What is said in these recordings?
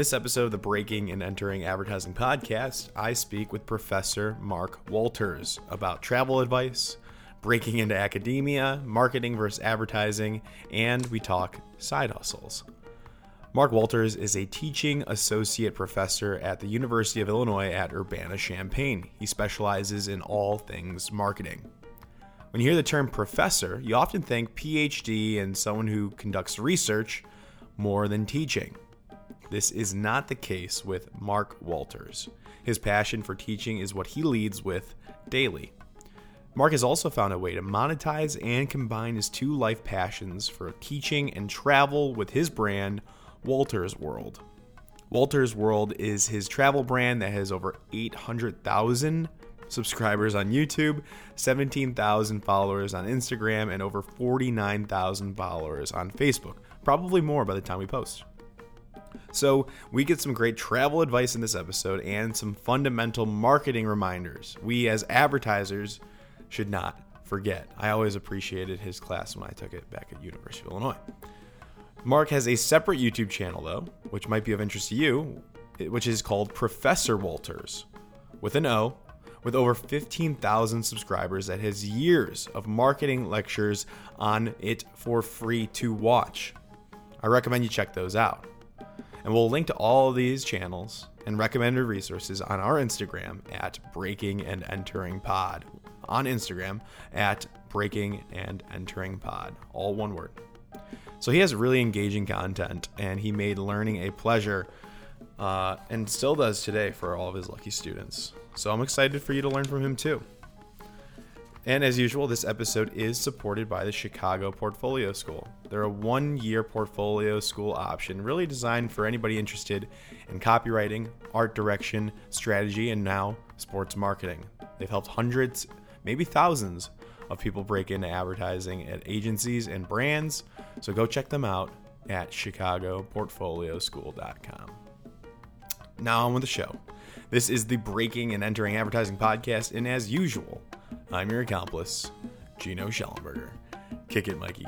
this episode of the Breaking and Entering Advertising podcast, I speak with Professor Mark Wolters about travel advice, breaking into academia, marketing versus advertising, and we talk side hustles. Mark Wolters is a teaching associate professor at the University of Illinois at Urbana Champaign. He specializes in all things marketing. When you hear the term professor, you often think PhD and someone who conducts research more than teaching. This is not the case with Mark Wolters. His passion for teaching is what he leads with daily. Mark has also found a way to monetize and combine his two life passions for teaching and travel with his brand, Wolters World. Wolters World is his travel brand that has over 800,000 subscribers on YouTube, 17,000 followers on Instagram, and over 49,000 followers on Facebook. Probably more by the time we post. So, we get some great travel advice in this episode and some fundamental marketing reminders we as advertisers should not forget. I always appreciated his class when I took it back at University of Illinois. Mark has a separate YouTube channel though, which might be of interest to you, which is called Professor Wolters with an O, with over 15,000 subscribers that has years of marketing lectures on it for free to watch. I recommend you check those out. And we'll link to all these channels and recommended resources on our Instagram at Breaking and Entering Pod. On Instagram at Breaking and Entering Pod. All one word. So he has really engaging content and he made learning a pleasure uh, and still does today for all of his lucky students. So I'm excited for you to learn from him too. And as usual, this episode is supported by the Chicago Portfolio School. They're a one year portfolio school option, really designed for anybody interested in copywriting, art direction, strategy, and now sports marketing. They've helped hundreds, maybe thousands, of people break into advertising at agencies and brands. So go check them out at chicagoportfolioschool.com. Now on with the show. This is the Breaking and Entering Advertising podcast, and as usual, I'm your accomplice, Gino Schellenberger. Kick it, Mikey.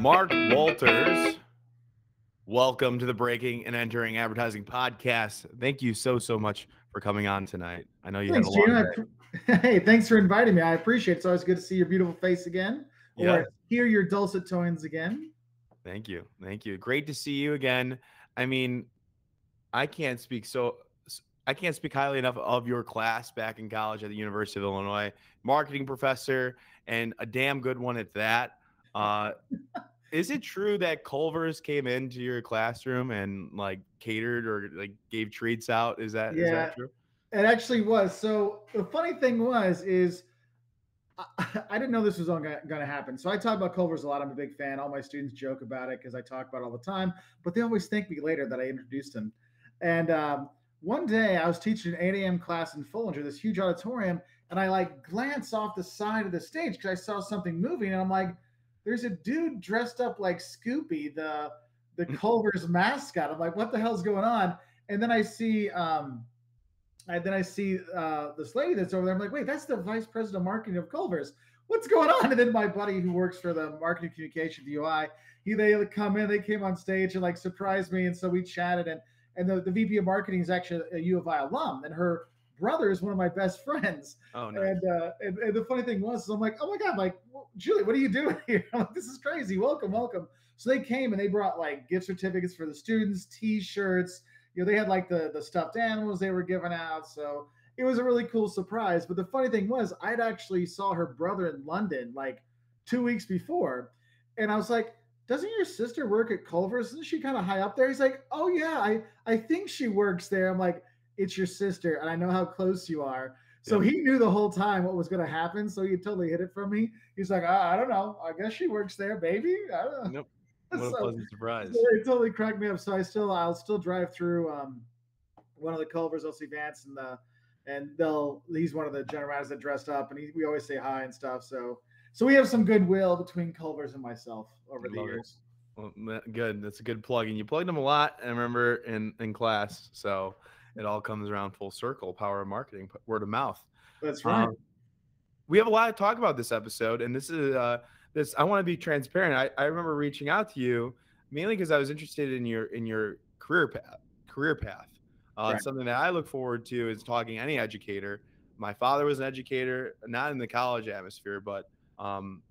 Mark Wolters, welcome to the Breaking and Entering Advertising podcast. Thank you so, so much for coming on tonight. I know you thanks, had a long Gino. day. Hey, thanks for inviting me. I appreciate it. It's always good to see your beautiful face again Yeah. or hear your dulcet tones again. Thank you. Thank you. Great to see you again. I mean, I can't speak so I can't speak highly enough of your class back in college at the University of Illinois, marketing professor and a damn good one at that. Uh is it true that Culver's came into your classroom and like catered or like gave treats out? Is that is Yeah. that true? It actually was. So the funny thing was, is I, I didn't know this was going to happen. So I talk about Culver's a lot. I'm a big fan. All my students joke about it because I talk about it all the time. But they always thank me later that I introduced him. And um, one day I was teaching an 8 a.m. class in Foellinger, this huge auditorium, and I like glance off the side of the stage because I saw something moving, and I'm like, "There's a dude dressed up like Scoopie, the the Culver's mascot." I'm like, "What the hell's going on?" And then I see. Um, and then I see uh, this lady that's over there. I'm like, wait, that's the vice president of marketing of Culver's. What's going on? And then my buddy who works for the marketing communication UI, he they come in, they came on stage and like surprised me, and so we chatted. And and the, the VP of marketing is actually a U of I alum, and her brother is one of my best friends. Oh no. And, uh, and and the funny thing was, I'm like, oh my god, like Julie, what are you doing here? I'm like, this is crazy. Welcome, welcome. So they came and they brought like gift certificates for the students, T-shirts. You know, they had like the the stuffed animals they were giving out. So it was a really cool surprise. But the funny thing was, I'd actually saw her brother in London like two weeks before, and I was like, doesn't your sister work at Culver's? Isn't she kind of high up there? He's like, oh yeah, I I think she works there. I'm like, it's your sister, and I know how close you are. So Yeah. he knew the whole time what was going to happen. So he totally hid it from me. He's like, I, I don't know. I guess she works there, baby. I don't know. Nope. What a So- pleasant surprise. it totally cracked me up. So I still, I'll still drive through um, one of the Culvers. I'll see Vance and the, and they'll. He's one of the general managers that dressed up, and he, we always say hi and stuff. So, so we have some goodwill between Culvers and myself over the Love it. years. Well, good. That's a good plug. And you plugged them a lot. I remember in in class. So it all comes around full circle. Power of marketing, word of mouth. That's right. Um, we have a lot to talk about this episode, and this is uh, this. I want to be transparent. I, I remember reaching out to you mainly because I was interested in your in your career path. Career path. Uh, right. Something that I look forward to is talking any educator. My father was an educator, not in the college atmosphere, but um,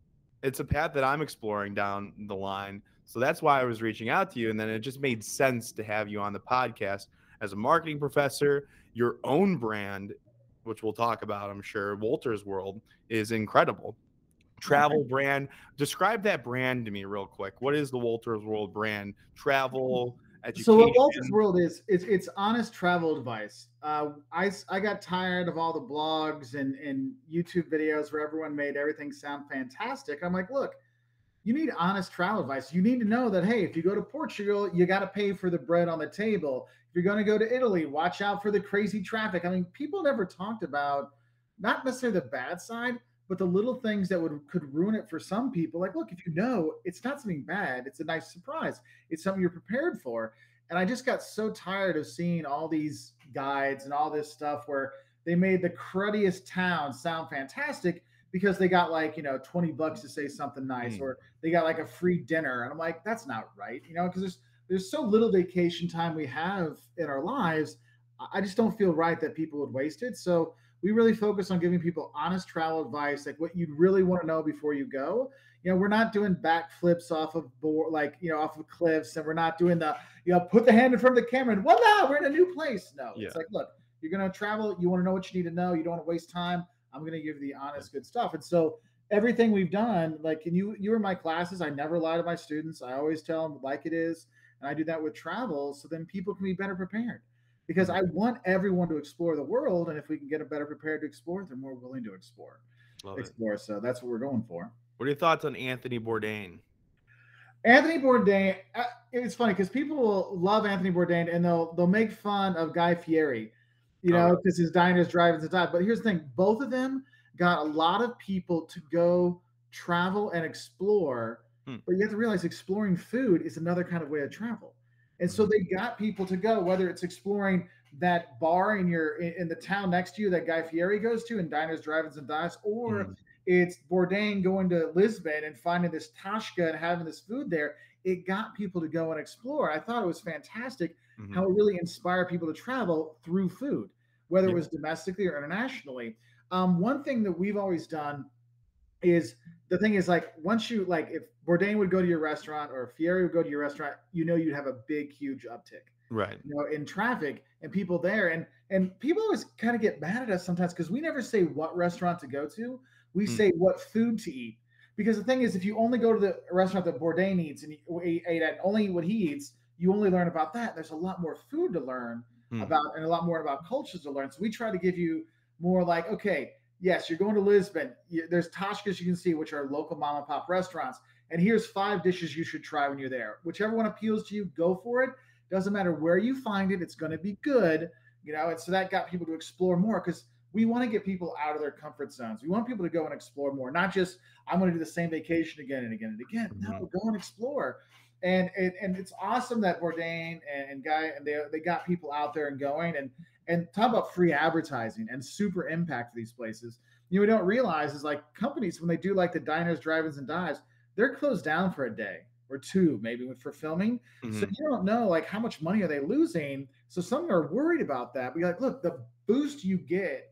it's a path that I'm exploring down the line. So that's why I was reaching out to you. And then it just made sense to have you on the podcast as a marketing professor. Your own brand, which we'll talk about, I'm sure, Wolters World is incredible. Travel brand. Describe that brand to me real quick. What is the Wolters World brand? Travel, education. So what Wolters World is, it's it's honest travel advice. Uh, I I got tired of all the blogs and and YouTube videos where everyone made everything sound fantastic. I'm like, look, you need honest travel advice. You need to know that hey, if you go to Portugal, you got to pay for the bread on the table. If you're going to go to Italy, watch out for the crazy traffic. I mean, people never talked about not necessarily the bad side, but the little things that would could ruin it for some people like look if you know it's not something bad it's a nice surprise it's something you're prepared for. And i just got so tired of seeing all these guides and all this stuff where they made the cruddiest town sound fantastic because they got like you know 20 bucks to say something nice mm. or they got like a free dinner. And i'm like that's not right you know because there's there's so little vacation time we have in our lives i just don't feel right that people would waste it. So we really focus on giving people honest travel advice, like what you'd really want to know before you go. You know, we're not doing backflips off of board, like you know, off of cliffs, and we're not doing the you know, put the hand in front of the camera and voila, we're in a new place. No, yeah. it's like, look, you're gonna travel. You want to know what you need to know. You don't want to waste time. I'm gonna give you the honest, good stuff. And so everything we've done, like, and you you were in my classes. I never lie to my students. I always tell them like it is, and I do that with travel, so then people can be better prepared because I want everyone to explore the world, and if we can get them better prepared to explore, they're more willing to explore. Love explore. It. So that's what we're going for. What are your thoughts on Anthony Bourdain? Anthony Bourdain. Uh, it's funny because people will love Anthony Bourdain and they'll they'll make fun of Guy Fieri, you know, because his diners, drive-ins, and dive. But here's the thing: both of them got a lot of people to go travel and explore. Hmm. But you have to realize exploring food is another kind of way of travel. And so they got people to go, whether it's exploring that bar in your in, in the town next to you that Guy Fieri goes to and diners, drive-ins, and dives, or mm. it's Bourdain going to Lisbon and finding this tasca and having this food there. It got people to go and explore. I thought it was fantastic mm-hmm. how it really inspired people to travel through food, whether yeah. it was domestically or internationally. Um, one thing that we've always done is the thing is like once you like if Bourdain would go to your restaurant or Fieri would go to your restaurant, you know you'd have a big, huge uptick. Right. You know, in traffic and people there. And and people always kind of get mad at us sometimes because we never say what restaurant to go to. We mm. say what food to eat. Because the thing is, if you only go to the restaurant that Bourdain eats and he ate at only what he eats, you only learn about that. There's a lot more food to learn mm. about and a lot more about cultures to learn. So we try to give you more like, okay, yes, you're going to Lisbon. There's tascas you can see, which are local mom and pop restaurants. And here's five dishes you should try when you're there. Whichever one appeals to you, go for it. Doesn't matter where you find it, it's going to be good. You know, and so that got people to explore more because we want to get people out of their comfort zones. We want people to go and explore more, not just I'm going to do the same vacation again and again and again. No, mm-hmm. go and explore. And, and and it's awesome that Bourdain and, and Guy and they they got people out there and going and and talk about free advertising and super impact for these places. You know, we don't realize is like companies when they do like the diners, drive-ins, and dives, they're closed down for a day or two, maybe for filming. Mm-hmm. So you don't know like how much money are they losing. So some are worried about that. But you're like, look, the boost you get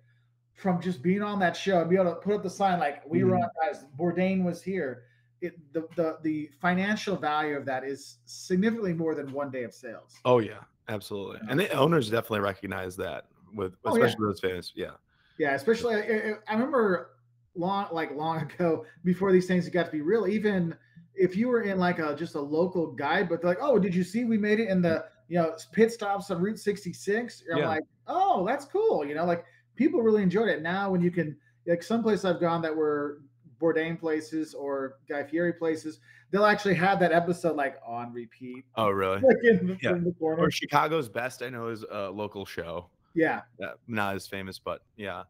from just being on that show and be able to put up the sign like we mm-hmm. were on guys, Bourdain was here. It, the, the the financial value of that is significantly more than one day of sales. Oh yeah, absolutely. And the owners definitely recognize that with especially oh, yeah. those fans. Yeah. Yeah, especially I, eh, eh, I remember long like long ago before these things got to be real even if you were in like a just a local guide but like oh did you see we made it in the you know pit stops on route 66 i'm yeah. like oh that's cool you know like people really enjoyed it now when you can like some places i've gone that were bourdain places or guy fieri places they'll actually have that episode like on repeat oh really like the, yeah. Or chicago's best i know is a local show yeah not as famous but yeah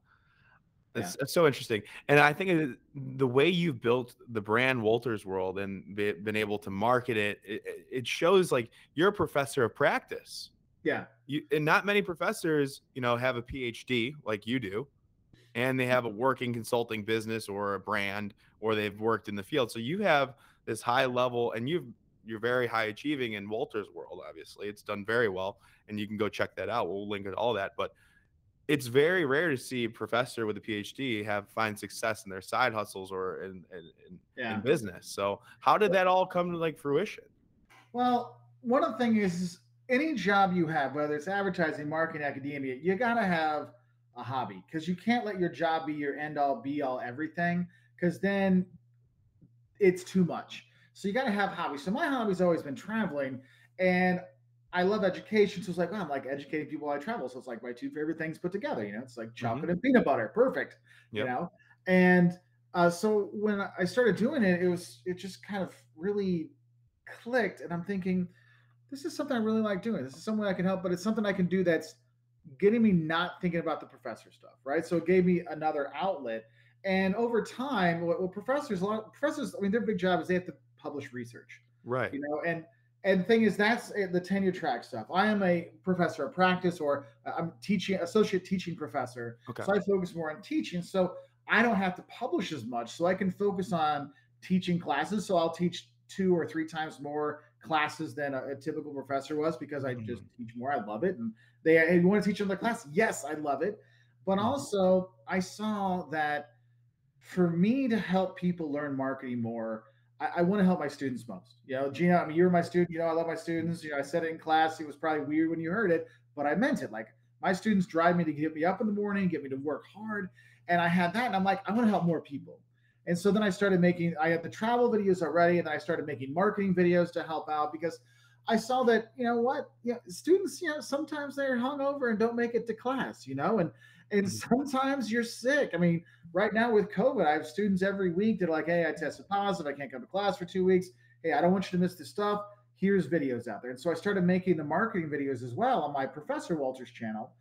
it's, yeah. it's so interesting, and I think the way you've built the brand Wolters World and be, been able to market it, it, it shows like you're a professor of practice. Yeah, you and not many professors, you know, have a PhD like you do, and they have a working consulting business or a brand or they've worked in the field. So you have this high level and you've you're very high achieving in Wolters world, obviously. It's done very well. And you can go check that out. We'll link it to all that. But it's very rare to see a professor with a PhD have find success in their side hustles or in in, in, yeah. in business. So how did that all come to like fruition? Well, one of the things is any job you have, whether it's advertising, marketing, academia, you gotta have a hobby because you can't let your job be your end all be all everything because then it's too much. So you got to have hobbies. So my hobby's always been traveling, and I love education. So it's like, well, I'm like educating people while I travel. So it's like my two favorite things put together. You know, it's like chocolate mm-hmm. and peanut butter, perfect. Yep. You know, and uh, so when I started doing it, it was it just kind of really clicked, and I'm thinking, this is something I really like doing. This is something I can help, but it's something I can do that's getting me not thinking about the professor stuff, right? So it gave me another outlet. And over time, what, what professors, a lot of professors, I mean, their big job is they have to publish research, right? You know, and and the thing is, that's the tenure track stuff. I am a professor of practice, or I'm teaching associate teaching professor, okay. so I focus more on teaching. So I don't have to publish as much, so I can focus on teaching classes. So I'll teach two or three times more classes than a, a typical professor was because I just mm-hmm. teach more. I love it, and they hey, want to teach another class? Yes, I love it. But mm-hmm. also, I saw that for me to help people learn marketing more, I, I want to help my students most. You know, Gina, I mean, you're my student. You know, I love my students. You know, I said it in class. It was probably weird when you heard it, but I meant it. Like my students drive me to get me up in the morning, get me to work hard, and I had that, and I'm like, I want to help more people. And so then I started making, I had the travel videos already, and I started making marketing videos to help out because I saw that, you know what, you know, students, you know, sometimes they're hungover and don't make it to class, you know, and and mm-hmm. sometimes you're sick. I mean, right now with COVID, I have students every week that are like, hey, I tested positive, I can't come to class for two weeks. Hey, I don't want you to miss this stuff. Here's videos out there. And so I started making the marketing videos as well on my Professor Wolters channel.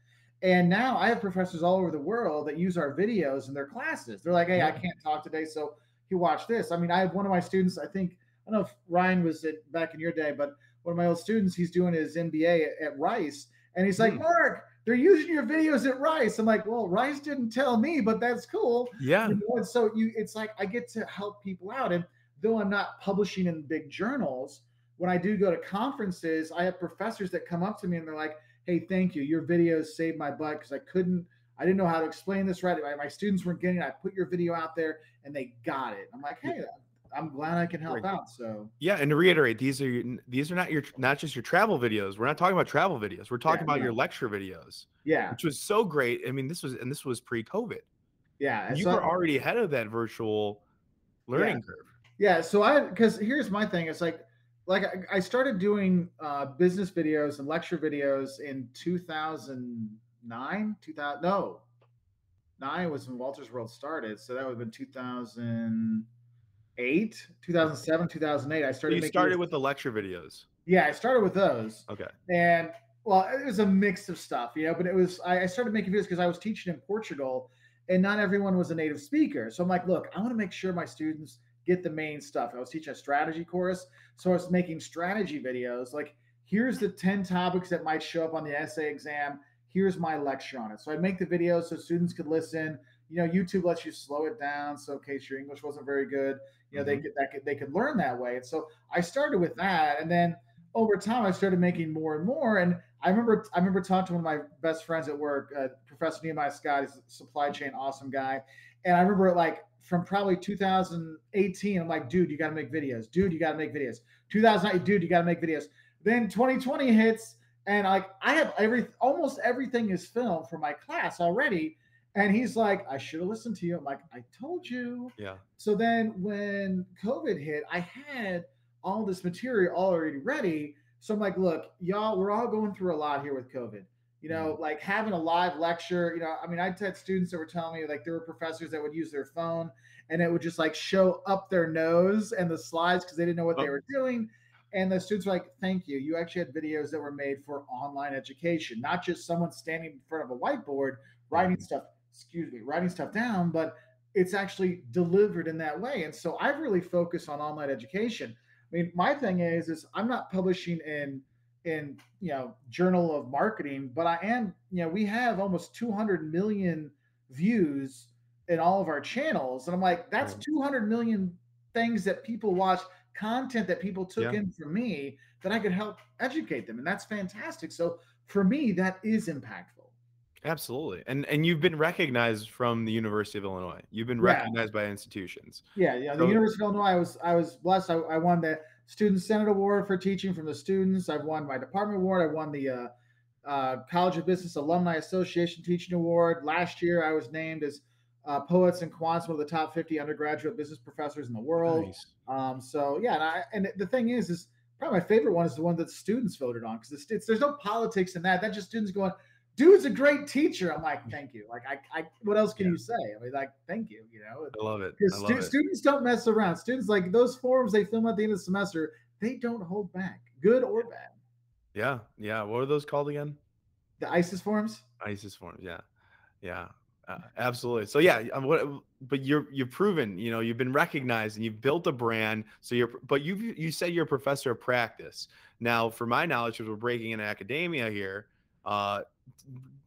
And now I have professors all over the world that use our videos in their classes. They're like, hey, I can't talk today, so you watch this. I mean, I have one of my students, I think, I don't know if Ryan was it back in your day, but one of my old students, he's doing his MBA at, at Rice. And he's like, mm. Mark, they're using your videos at Rice. I'm like, well, Rice didn't tell me, but that's cool. Yeah. You know? so you, it's like I get to help people out, and though I'm not publishing in big journals, when I do go to conferences, I have professors that come up to me and they're like, hey, thank you. Your videos saved my butt because I couldn't, I didn't know how to explain this right. My, my students weren't getting it. I put your video out there and they got it. I'm like, hey, I'm glad I can help right. out. So yeah, and to reiterate, these are these are not your not just your travel videos. We're not talking about travel videos. We're talking yeah, about no. your lecture videos. Yeah, which was so great. I mean, this was and this was pre-COVID. Yeah, you so, were already ahead of that virtual learning yeah. curve. Yeah, so I because here's my thing. It's like like I, I started doing uh, business videos and lecture videos in 2009, 2000. No, nine was when Wolters World started. So that would have been 2008, 2007, 2008. I started. So you started with the lecture videos. Yeah, I started with those. Okay. And well, it was a mix of stuff, you know. But it was I, I started making videos because I was teaching in Portugal, and not everyone was a native speaker. So I'm like, look, I want to make sure my students get the main stuff. I was teaching a strategy course, so I was making strategy videos. Like, here's the 10 topics that might show up on the essay exam. Here's my lecture on it. So I'd make the videos so students could listen. You know, YouTube lets you slow it down, so in case your English wasn't very good, you know, mm-hmm. they could that could they could learn that way. And so I started with that, and then over time I started making more and more. And I remember I remember talking to one of my best friends at work, uh, Professor Nehemiah Scott. He's a supply chain awesome guy, and I remember like from probably 2018. I'm like, dude, you got to make videos. Dude, you got to make videos. 2008, dude, you got to make videos. Then 2020 hits, and like I have every almost everything is filmed for my class already. And he's like, I should have listened to you. I'm like, I told you. Yeah. So then when COVID hit, I had all this material already ready. So I'm like, look, y'all, we're all going through a lot here with COVID you know, mm-hmm. like having a live lecture, you know, I mean, I'd had students that were telling me like there were professors that would use their phone and it would just like show up their nose and the slides because they didn't know what oh. they were doing. And the students were like, thank you. You actually had videos that were made for online education, not just someone standing in front of a whiteboard writing mm-hmm. stuff, excuse me, writing stuff down, but it's actually delivered in that way. And so I've really focused on online education. I mean, my thing is, is I'm not publishing in in you know journal of marketing but i am you know we have almost 200 million views in all of our channels. And I'm like, that's 200 million things that people watch, content that people took yeah. in from me that I could help educate them. And that's fantastic. So for me, that is impactful. Absolutely. And and you've been recognized from the University of Illinois. You've been recognized yeah. by institutions. Yeah, yeah. The so, University of Illinois, I was I was blessed. I, I, won the Student Senate Award for teaching from the students. I've won my department award. I won the uh, uh, College of Business Alumni Association Teaching Award. Last year, I was named as uh, Poets and Quants, one of the top 50 undergraduate business professors in the world. Nice. Um, so yeah, and, I, and the thing is, is probably my favorite one is the one that students voted on because there's no politics in that. That's just students going, dude's a great teacher. I'm like, thank you. Like, I, I what else can yeah. you say? I mean, like, thank you. You know, I love it. Because stu- students don't mess around. Students like those forms they film at the end of the semester, they don't hold back, good or bad. Yeah, yeah. What are those called again? The ICES forms. ICES forms. Yeah, yeah. Uh, absolutely. So yeah, um, what, but you're you've proven, you know, you've been recognized and you've built a brand. So you're, but you you said you're a professor of practice. Now, for my knowledge, because we're breaking in academia here, uh,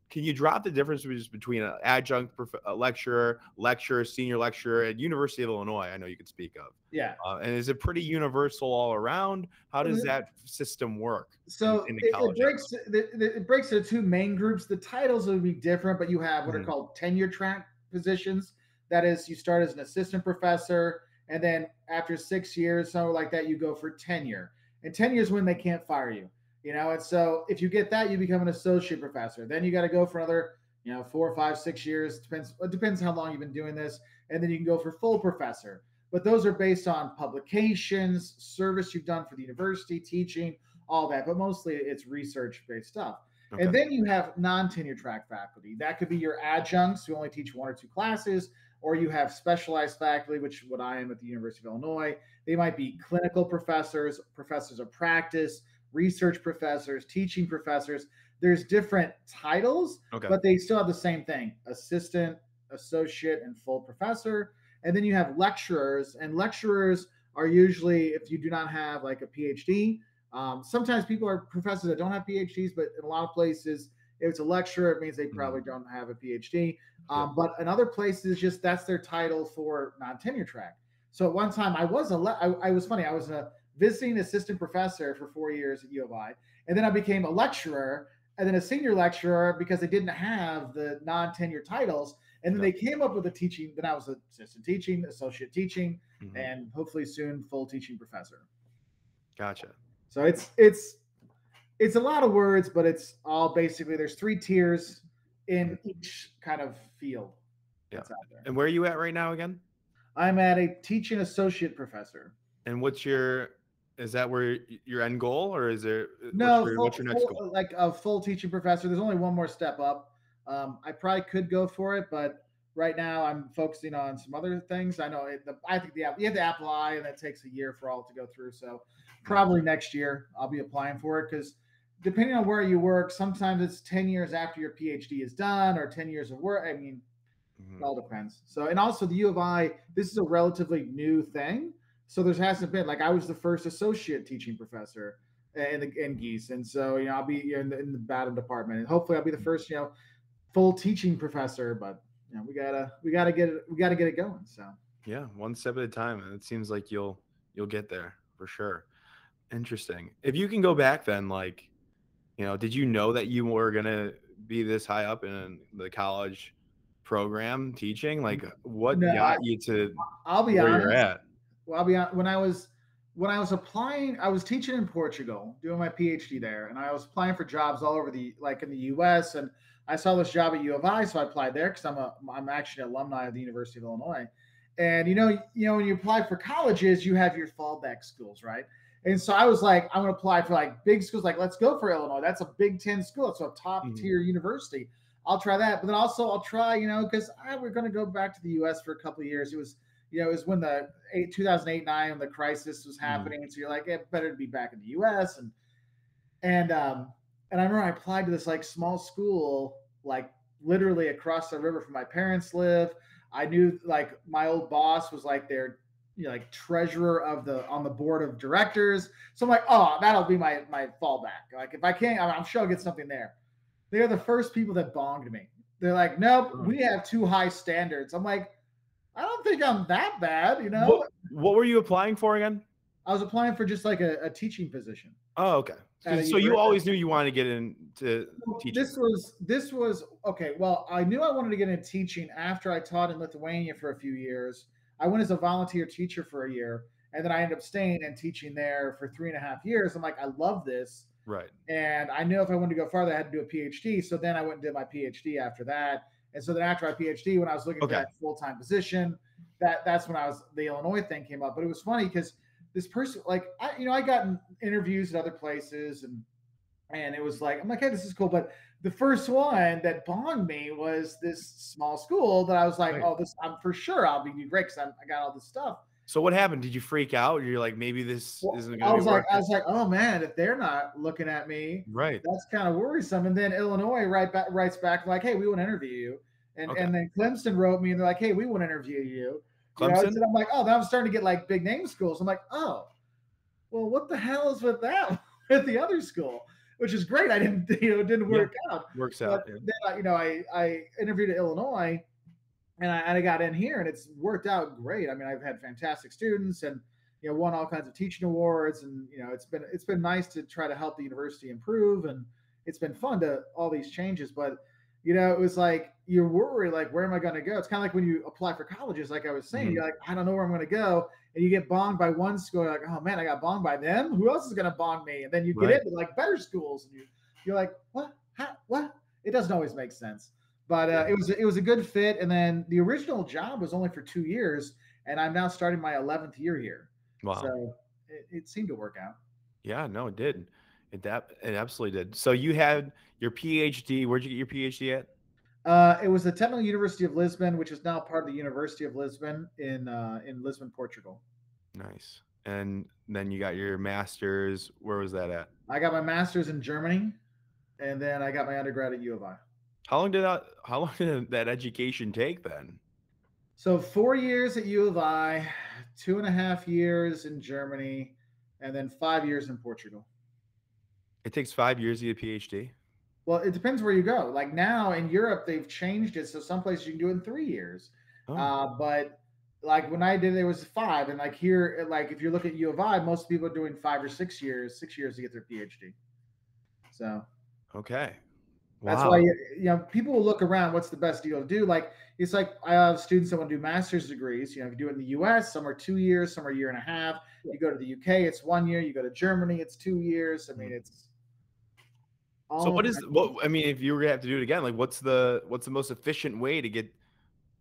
can you drop the difference between an adjunct prof- a lecturer, lecturer, senior lecturer at University of Illinois? I know you could speak of. Yeah. Uh, and is it pretty universal all around? How does that system work? So in, in it, it, breaks it, it breaks into two main groups. The titles would be different, but you have what mm-hmm. are called tenure track positions. That is, you start as an assistant professor, and then after six years, something like that, you go for tenure. And tenure is when they can't fire you you know? And so if you get that you become an associate professor. Then you got to go for another you know four five six years. Depends it depends how long you've been doing this. And then you can go for full professor. But those are based on publications service you've done for the university teaching all that. But mostly it's research based stuff okay. and then you have non-tenure track faculty. That could be your adjuncts who only teach one or two classes or you have specialized faculty which what i am at the university of illinois. They might be clinical professors professors of practice research professors, teaching professors. There's different titles, okay. but they still have the same thing assistant, associate, and full professor. And then you have lecturers, and lecturers are usually, if you do not have like a PhD, um, sometimes people are professors that don't have PhDs, but in a lot of places, if it's a lecturer, it means they probably mm-hmm. don't have a PhD. Um, but in other places, just that's their title for non tenure track. So at one time, I was a le- I, I was funny. I was a visiting assistant professor for four years at U of I, and then I became a lecturer and then a senior lecturer because they didn't have the non-tenure titles. And then they came up with a teaching. Then I was assistant teaching, associate teaching, mm-hmm. and hopefully soon full teaching professor. Gotcha. So it's it's it's a lot of words, but it's all basically there's three tiers in mm-hmm. each kind of field. Yeah. And where are you at right now again? I'm at a teaching associate professor. And what's your is that where your end goal, or is there uh, no? What's your, full, what's your next full, goal? Like a full teaching professor. There's only one more step up. Um, I probably could go for it, but right now I'm focusing on some other things. I know it, the, I think the app you have to apply, and that takes a year for all to go through. So probably next year I'll be applying for it because depending on where you work, sometimes it's 10 years after your PhD is done or 10 years of work. I mean, mm-hmm. it all depends. So, and also the U of I, this is a relatively new thing. So there hasn't been like I was the first associate teaching professor in the in Gies, and so you know I'll be in the, in the BADM department, and hopefully I'll be the mm-hmm. first you know full teaching professor. But you know we gotta we gotta get it we gotta get it going. So yeah, one step at a time, and it seems like you'll you'll get there for sure. Interesting. If you can go back, then like you know, did you know that you were gonna be this high up in the college program teaching? Like, what no, got I, you to? I'll be honest. Well, I'll be honest, when I was when I was applying, I was teaching in Portugal, doing my PhD there, and I was applying for jobs all over the like in the U.S. And I saw this job at U of I, so I applied there because I'm a I'm actually an alumni of the University of Illinois. And you know, you know, when you apply for colleges, you have your fallback schools, right? And so I was like, I'm gonna apply for like big schools. Like, let's go for Illinois. That's a Big Ten school. It's a top mm-hmm. tier university. I'll try that. But then also I'll try, you know, because I we're gonna go back to the U.S. for a couple of years. It was you know, it was when the eight, 2008 9 when the crisis was mm. happening. Mm. So you're like, it better to be back in the US. And, and, um, and I remember I applied to this like small school, like literally across the river from my parents live. I knew like my old boss was like their, you know, like treasurer of the on the board of directors. So I'm like, oh, that'll be my my fallback. Like if I can't, I'm sure I'll get something there. They're the first people that bonged me. They're like, nope, we have too high standards. I'm like, I don't think I'm that bad, you know. What, what were you applying for again? I was applying for just like a, a teaching position. Oh, okay. So you always knew you wanted to get into Well, teaching. This was this was okay. Well, I knew I wanted to get into teaching after I taught in Lithuania for a few years. I went as a volunteer teacher for a year, and then I ended up staying and teaching there for three and a half years. I'm like, I love this, Right. and I knew if I wanted to go farther, I had to do a PhD. So then I went and did my PhD after that. And so then after my PhD, when I was looking Okay. for that full time position, that that's when I was the Illinois thing came up. But it was funny because this person, like, I you know, I got interviews at other places and and it was like I'm like, hey, this is cool. But the first one that bonged me was this small school that I was like, Right. oh, this I'm for sure I'll be great because I got all this stuff. So what happened? Did you freak out? You're like, maybe this Well, isn't I going to was be like, I was like, oh man, if they're not looking at me, right. that's kind of worrisome. And then Illinois right back writes back like, hey, we want to interview you. And Okay. and then Clemson wrote me and they're like, hey, we want to interview you. You know, Clemson? and I'm like, oh, then I'm starting to get like big name schools. I'm like, oh, well, what the hell is with that at the other school? Which is great. I didn't, you know, it didn't Yeah. work out. Works But out. yeah. then, I, you know, I I interviewed at Illinois, and I, and I got in here, and it's worked out great. I mean, I've had fantastic students, and you know, won all kinds of teaching awards, and you know, it's been it's been nice to try to help the university improve, and it's been fun to all these changes. But you know, it was like you're worried, like, where am I going to go? It's kind of like when you apply for colleges, like I was saying, Mhm. you're like, I don't know where I'm going to go, and you get bonged by one school, you're like, oh man, I got bonged by them. Who else is going to bong me? And then you get Right. into like better schools, and you you're like, what? How? What? It doesn't always make sense. But uh, it was it was a good fit. And then the original job was only for two years, and I'm now starting my 11th year here. Wow. So it, it seemed to work out. Yeah, no, it did. It that it absolutely did. So you had your PhD. Where'd you get your PhD at? Uh, it was the Technical University of Lisbon, which is now part of the University of Lisbon in uh, in Lisbon, Portugal. Nice. And then you got your master's. Where was that at? I got my master's in Germany, and then I got my undergrad at U of I. How long did that? How long did that education take then? So four years at U of I, two and a half years in Germany, and then five years in Portugal. It takes five years to get a PhD. Well, it depends where you go. Like now in Europe, they've changed it, so some places you can do it in three years. Oh, Uh, but like when I did it, it was five, and like here, like if you look at U of I, most people are doing five or six years, six years to get their PhD. So okay. That's Wow. why you, you know people will look around. What's the best deal to do? Like it's like I have students that want to do master's degrees. You know, if you do it in the U.S., some are two years, some are a year and a half. You go to the U.K., it's one year. You go to Germany, it's two years. I mean, mm. it's all So what over is the- what? I mean, if you were gonna have to do it again, like what's the what's the most efficient way to get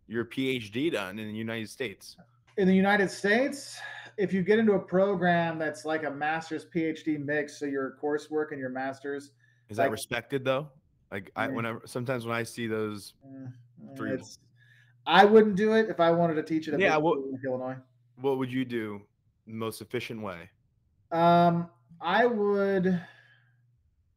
your PhD done in the United States? in the United States? If you get into a program that's like a master's PhD mix, so your coursework and your master's, Is that Like- respected though? Like I Yeah. whenever sometimes when I see those, you. it's, I wouldn't do it if I wanted to teach at a Yeah, big well- school in Illinois. what would you do? Most efficient way Um, I would.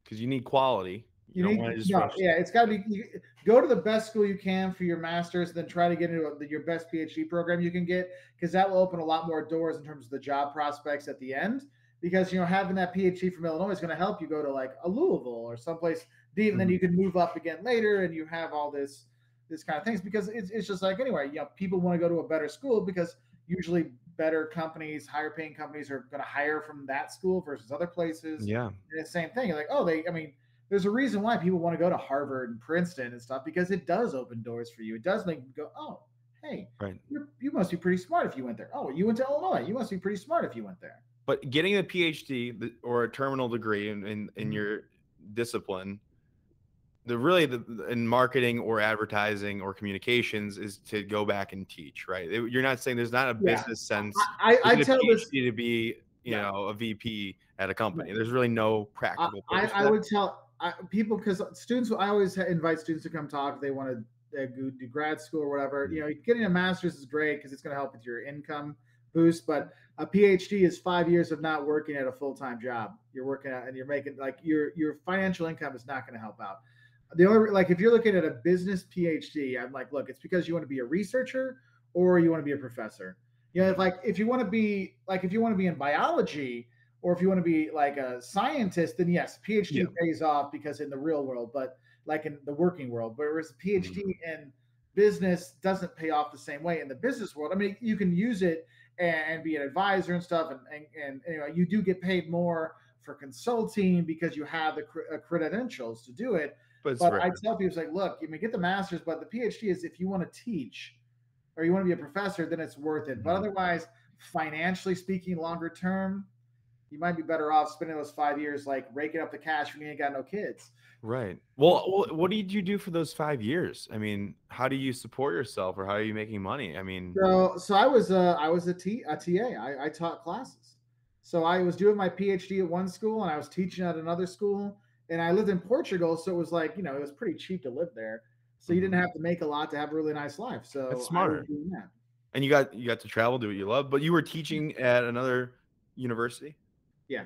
because you need quality. You, You don't need, want to just no, yeah, it's got to be. You, go to the best school you can for your master's, then try to get into a, your best PhD program you can get, because that will open a lot more doors in terms of the job prospects at the end. Because you know having that PhD from Illinois is going to help you go to like a Louisville or someplace deep, and then you can move up again later, and you have all this this kind of things. Because it's it's just like anyway, you know, people want to go to a better school because usually better companies, higher paying companies are going to hire from that school versus other places. Yeah. And it's the same thing. You're like, oh, they, I mean, there's a reason why people want to go to Harvard and Princeton and stuff because it does open doors for you. It does make you go, oh, hey, Right. you're, you must be pretty smart if you went there. Oh, you went to Illinois. You must be pretty smart if you went there. But getting a PhD or a terminal degree in in, in Mhm. your discipline, the really the, in marketing or advertising or communications is to go back and teach. Right. It- You're not saying there's not a Yeah. business sense. I, I, I to get a tell this. To be you Yeah. know a VP at a company. There's really no practical. I, I would tell I, people because students. I always invite students to come talk. If they want to uh, do grad school or whatever. You know, getting a master's is great because it's going to help with your income boost. But a PhD is five years of not working at a full time job. You're working at and you're making like your your financial income is not going to help out. The only like if you're looking at a business PhD, I'm like, look, it's because you want to be a researcher or you want to be a professor. You know, if like if you want to be like if you want to be in biology or if you want to be like a scientist, then yes, PhD Yeah. pays off because in the real world. But like in the working world. Whereas a PhD mm-hmm. in business doesn't pay off the same way in the business world. I mean, you can use it and, be an advisor and stuff, and and, and you know you do get paid more for consulting because you have the uh, credentials to do it. But, but I tell people, it's like, look, you may get the master's, but the PhD is if you want to teach or you want to be a professor, then it's worth it. But mm-hmm. otherwise, financially speaking, longer term, you might be better off spending those five years like raking up the cash when you ain't got no kids. Right. Well, what did you do for those five years? I mean, how do you support yourself, or how are you making money? I mean, so so I was a I was a T a TA. I, I taught classes. So I was doing my PhD at one school, and I was teaching at another school. And I lived in Portugal, so it was like you know it was pretty cheap to live there. So you didn't mm-hmm. have to make a lot to have a really nice life. So that's smart. That. And you got you got to travel, do what you love, but you were teaching at another university. Yeah.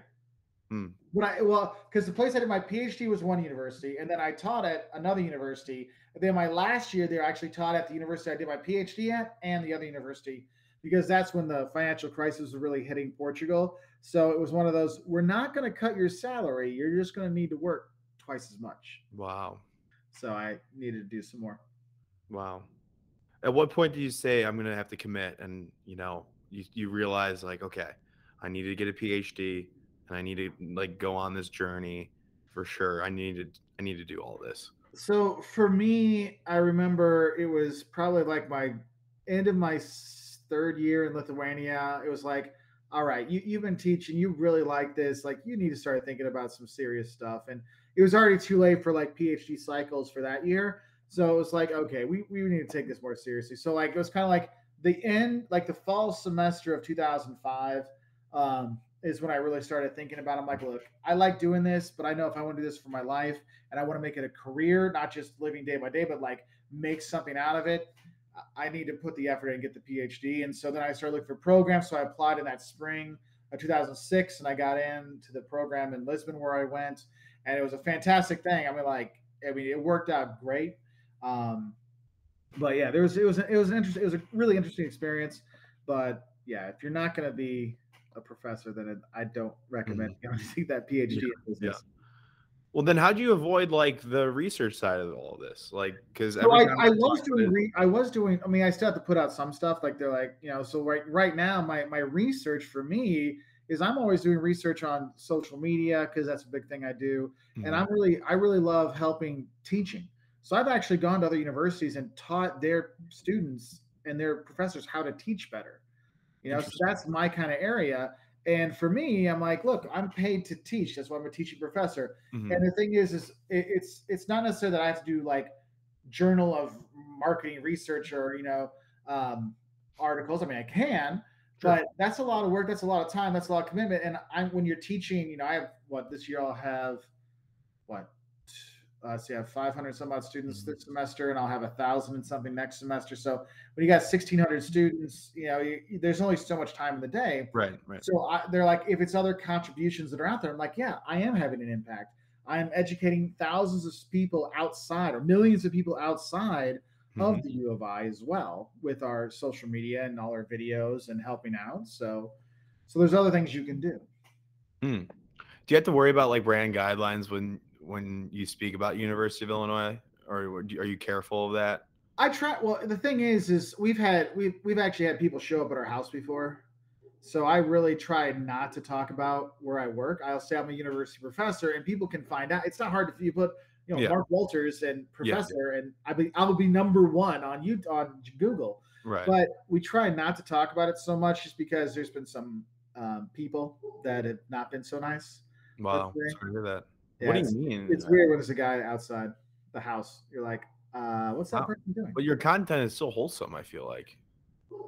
Hmm. When I well, because the place I did my PhD was one university, and then I taught at another university. And then my last year there, I actually taught at the university I did my PhD at, and the other university, because that's when the financial crisis was really hitting Portugal. So it was one of those: we're not going to cut your salary; you're just going to need to work twice as much. Wow. So I needed to do some more. Wow. At what point do you say I'm going to have to commit, and you know, you you realize like, okay, I need to get a PhD and I need to like go on this journey for sure. I need to I need to do all this. So for me, I remember it was probably like my end of my third year in Lithuania. It was like, all right, you, you've been teaching, you really like this. Like you need to start thinking about some serious stuff. And it was already too late for like PhD cycles for that year. So it was like, okay, we, we need to take this more seriously. So like it was kind of like the end, like the fall semester of 2005. Um, is when I really started thinking about. It. I'm like, look, I like doing this, but I know if I want to do this for my life and I want to make it a career, not just living day by day, but like make something out of it, I need to put the effort in and get the PhD. And so then I started looking for programs. So I applied in that spring of 2006, and I got into the program in Lisbon where I went, and it was a fantastic thing. I mean, like, I mean, it worked out great. Um, but yeah, there was it was it was an interesting it was a really interesting experience. But yeah, if you're not going to be a professor, then I don't recommend mm-hmm. getting that PhD yeah. in business. Yeah. Well, then how do you avoid like the research side of all this? Like, because so I, I was doing, re- I was doing. I mean, I still have to put out some stuff. Like they're like, you know, so right right now, my my research for me is I'm always doing research on social media because that's a big thing I do, mm-hmm. and I'm really I really love helping teaching. So I've actually gone to other universities and taught their students and their professors how to teach better. You know, so that's my kind of area. And for me, I'm like, look, I'm paid to teach. That's why I'm a teaching professor. Mm-hmm. And the thing is, is it, it's it's not necessarily that I have to do like journal of marketing research or you know um, articles. I mean, I can, sure. but that's a lot of work. That's a lot of time. That's a lot of commitment. And I'm when you're teaching, you know, I have what this year I'll have what uh, so you have 500 some odd students mm-hmm. this semester, and I'll have a thousand and something next semester. So when you got 1,600 students, you know, you, there's only so much time in the day. Right, right. So I, they're like, if it's other contributions that are out there, I'm like, yeah, I am having an impact. I am educating thousands of people outside, or millions of people outside mm-hmm. of the U of I as well, with our social media and all our videos and helping out. So, so there's other things you can do. Mm. Do you have to worry about like brand guidelines when when you speak about University of Illinois, or are you careful of that? I try. Well, the thing is, is we've had we've we've actually had people show up at our house before, so I really try not to talk about where I work. I'll say I'm a university professor, and people can find out. It's not hard if you put you know yeah. Mark Wolters and professor, yeah. and I be I will be number one on you on Google. Right. But we try not to talk about it so much, just because there's been some um, people that have not been so nice. Wow, sorry to hear that. Yeah, what do you mean? It's weird when there's a guy outside the house. You're like, uh, what's that wow. person doing? But your content is so wholesome. I feel like,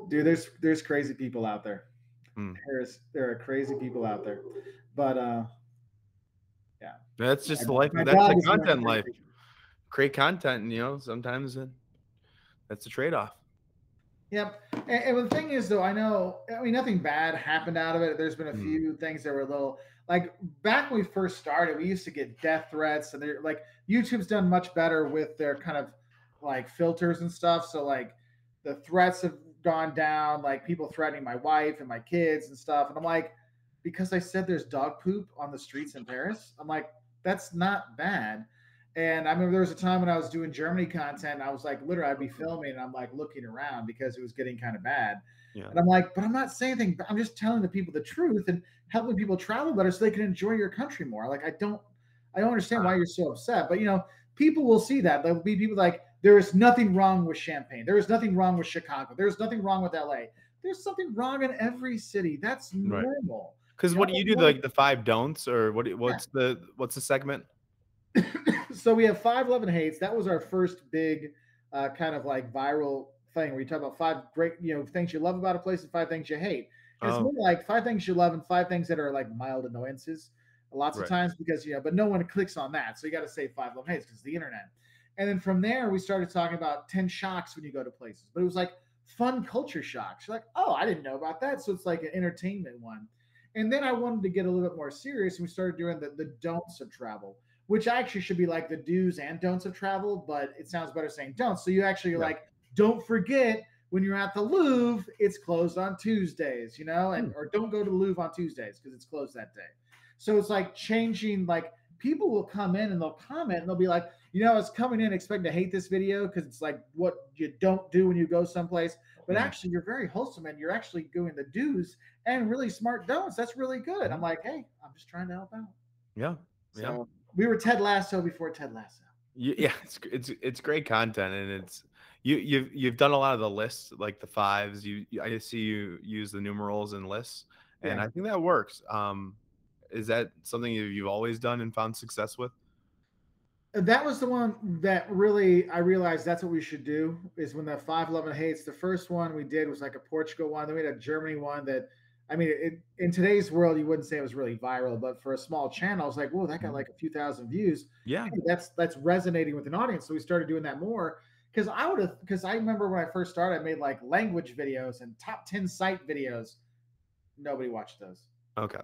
dude, there's there's crazy people out there. Hmm. There's there are crazy people out there, but uh, yeah, that's just the life. That's the content life. Create content, and you know, sometimes it, that's the trade off. Yep. And, and, the thing is, though, I know, I mean, nothing bad happened out of it. There's been a mm. few things that were a little like back when we first started, we used to get death threats, and they're like YouTube's done much better with their kind of like filters and stuff. So like the threats have gone down, like people threatening my wife and my kids and stuff. And I'm like, because I said there's dog poop on the streets in Paris, I'm like, that's not bad. And I remember there was a time when I was doing Germany content, and I was like, literally, I'd be mm-hmm. filming and I'm like looking around because it was getting kind of bad. Yeah. And I'm like, but I'm not saying anything. I'm just telling the people the truth and helping people travel better so they can enjoy your country more. Like, I don't, I don't understand why you're so upset. But you know, people will see that. There'll be people like, there is nothing wrong with Champaign. There is nothing wrong with Chicago. There's nothing wrong with LA. There's something wrong in every city. That's Right. normal. Because You what do you do? Like the five don'ts, or what? What's the what's the segment? so we have five love and hates. That was our first big uh, kind of like viral thing where you talk about five great, you know, things you love about a place and five things you hate. It's Oh. more like five things you love and five things that are like mild annoyances. Lots of Right. times because you know, but no one clicks on that. So you got to say five love hates because the internet. And then from there, we started talking about 10 shocks when you go to places. But it was like fun culture shocks. You're like, oh, I didn't know about that. So it's like an entertainment one. And then I wanted to get a little bit more serious, and we started doing the, the don'ts of travel, which actually should be like the do's and don'ts of travel, but it sounds better saying don'ts. So you actually like, don't forget when you're at the Louvre, it's closed on Tuesdays, you know, and or don't go to the Louvre on Tuesdays because it's closed that day. So it's like changing, like people will come in and they'll comment and they'll be like, you know, I was coming in expecting to hate this video because it's like what you don't do when you go someplace. But Mhm. actually, you're very wholesome and you're actually doing the do's and really smart don'ts. That's really good. I'm like, hey, I'm just trying to help out. Yeah. Yeah. We were Ted Lasso before Ted Lasso. Yeah, it's it's it's great content, and it's you you've you've done a lot of the lists, like the fives. You I see you use the numerals and lists, and Yeah. I think that works. Um, is that something you- you've always done and found success with? that was the one that really I realized that's what we should do is when the 511 hates the first one we did was like a Portugal one then we had a Germany one that I mean it, in today's world you wouldn't say it was really viral but for a small channel it's like whoa that got Mhm. like a few thousand views Yeah. Hey, that's that's resonating with an audience so we started doing that more because I would have because I remember when I first started I made like language videos and top 10 site videos nobody watched those Okay.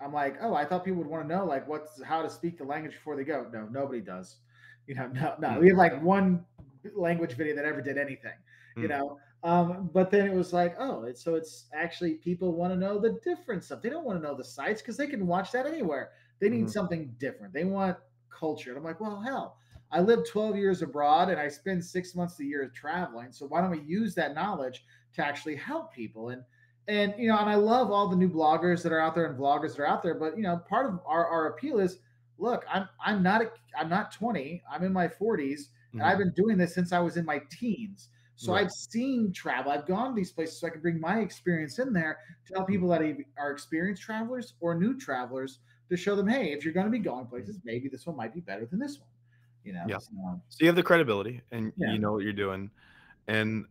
I'm like, oh, I thought people would want to know like what's how to speak the language before they go. No, nobody does. You know, no, no. Mm. We have like one language video that ever did anything. You Mm. know, um, but then it was like, oh, it's so it's actually people want to know the different stuff. They don't want to know the sites because they can watch that anywhere. They need Mhm. something different. They want culture. And I'm like, well, hell, I lived 12 years abroad and I spend six months a year traveling. So why don't we use that knowledge to actually help people? And and you know, and I love all the new bloggers that are out there and vloggers that are out there. But you know, part of our, our appeal is, look, I'm I'm not a, I'm not 20. I'm in my 40s, and Mhm. I've been doing this since I was in my teens. So Right. I've seen travel. I've gone to these places, so I can bring my experience in there to help people that are experienced travelers or new travelers to show them, hey, if you're going to be going places, maybe this one might be better than this one. You know, Yeah. so, So you have the credibility, and Yeah. you know what you're doing, and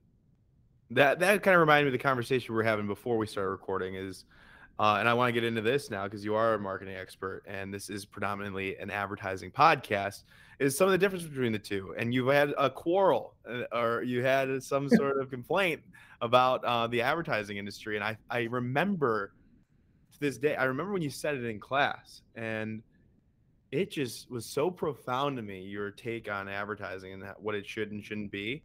that that kind of reminded me of the conversation we were having before we started recording. Is uh, and I want to get into this now because you are a marketing expert, and this is predominantly an advertising podcast. Is some of the difference between the two? And you've had a quarrel, uh, or you had some sort of complaint about uh, the advertising industry, and I I remember to this day. I remember when you said it in class, and it just was so profound to me your take on advertising and what it should and shouldn't be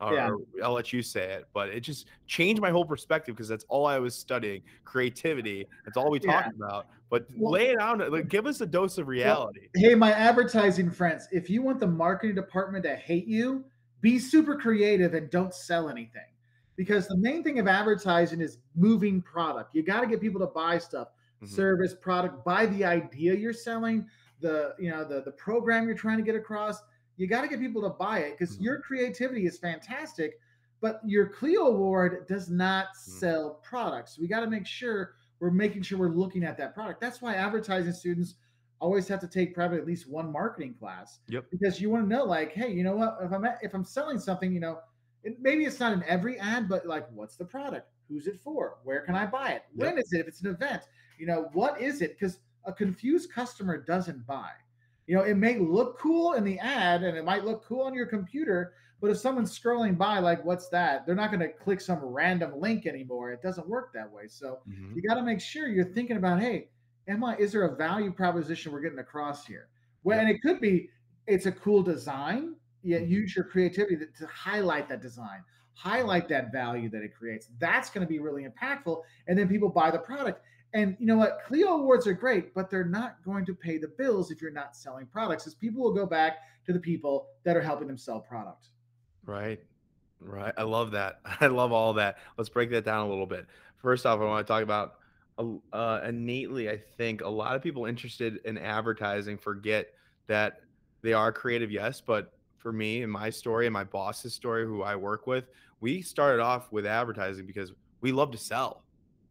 or, Yeah. i'll let you say it but it just changed my whole perspective because that's all i was studying creativity that's all we Yeah. talked about but Well- lay it out like, give us a dose of reality hey, my advertising friends, if you want the marketing department to hate you, be super creative and don't sell anything. Because the main thing of advertising is moving product. You got to get people to buy stuff, Mhm. service, product, buy the idea you're selling, the you know the the program you're trying to get across. You got to get people to buy it because Mhm. your creativity is fantastic, but your Clio award does not Mm. sell products. We got to make sure we're making sure we're looking at that product. That's why advertising students always have to take probably at least one marketing class. Yep. Because you want to know, like, hey, you know what? If I'm at, if I'm selling something, you know, it, maybe it's not in every ad, but like, what's the product? Who's it for? Where can I buy it? When is it? If it's an event, you know, what is it? Because a confused customer doesn't buy. You know, it may look cool in the ad and it might look cool on your computer, but if someone's scrolling by, like, what's that? They're not going to click some random link anymore. It doesn't work that way. So Mhm. you got to make sure you're thinking about, hey, am I? Is there a value proposition we're getting across here? Well, Yeah. and it could be it's a cool design. Yet Mhm. use your creativity to, to highlight that design, highlight that value that it creates. That's going to be really impactful, and then people buy the product. And you know what? Clio awards are great, but they're not going to pay the bills if you're not selling products, because people will go back to the people that are helping them sell product. Right. Right. I love that. I love all that. Let's break that down a little bit. First off, I want to talk about uh, innately, I think a lot of people interested in advertising forget that they are creative, yes. But for me and my story and my boss's story, who I work with, we started off with advertising because we love to sell.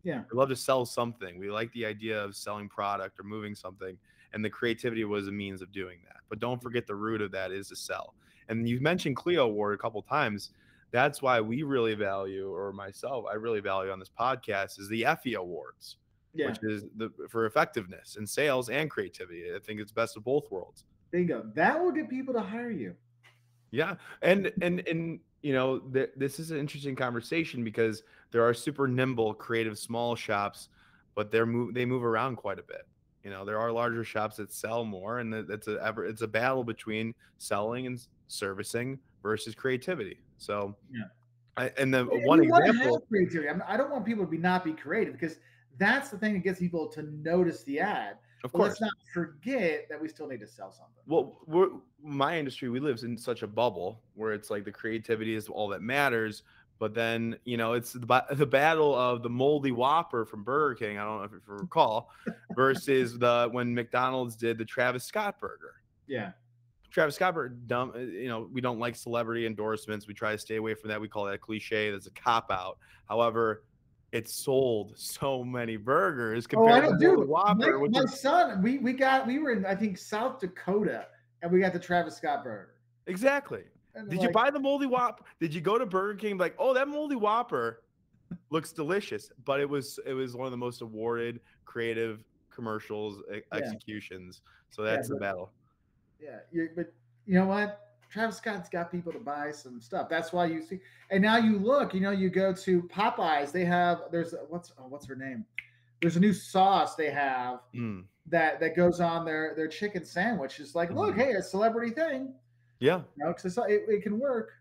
Yeah. We love to sell something. We like the idea of selling product or moving something. And the creativity was a means of doing that. But don't forget the root of that is to sell. And you've mentioned Clio Award a couple times. That's why we really value, or myself, I really value on this podcast, is the Effie Awards, Yeah. which is the for effectiveness and sales and creativity. I think it's best of both worlds. Bingo. That will get people to hire you. Yeah, and and and you know, th- this is an interesting conversation because there are super nimble, creative small shops, but they're move they move around quite a bit. You know, there are larger shops that sell more, and it- it's a ever it's a battle between selling and servicing versus creativity. So, Yeah. I, and the And one example, creativity. I, mean, I don't want people to be not be creative because that's the thing that gets people to notice the ad. Of course, let's not forget that we still need to sell something. well we're, my industry we live in such a bubble where it's like the creativity is all that matters but then you know it's the, the battle of the moldy whopper from burger king i don't know if you recall versus the when mcdonald's did the travis scott burger Yeah. travis scott burger dumb uh, you know we don't like celebrity endorsements we try to stay away from that we call that a cliche that's a cop out however it sold so many burgers Oh, compared I to the Moldy whopper My, my is son, we we got we were in I think South Dakota and we got the Travis Scott burger. exactly And Did you buy the moldy whopper? Did you go to Burger King like, oh, that moldy whopper looks delicious? But it was it was one of the most awarded creative commercials e- Yeah. executions. So that's the but- battle. Yeah, you, but you know what? Travis Scott's got people to buy some stuff. That's why you see. And now you look. You know, you go to Popeyes. They have there's a- what's oh, what's her name? There's a new sauce they have Mm, that that goes on their their chicken sandwich. It's like, look, Mhm. hey, a celebrity thing. Yeah, You know, because it, it can work.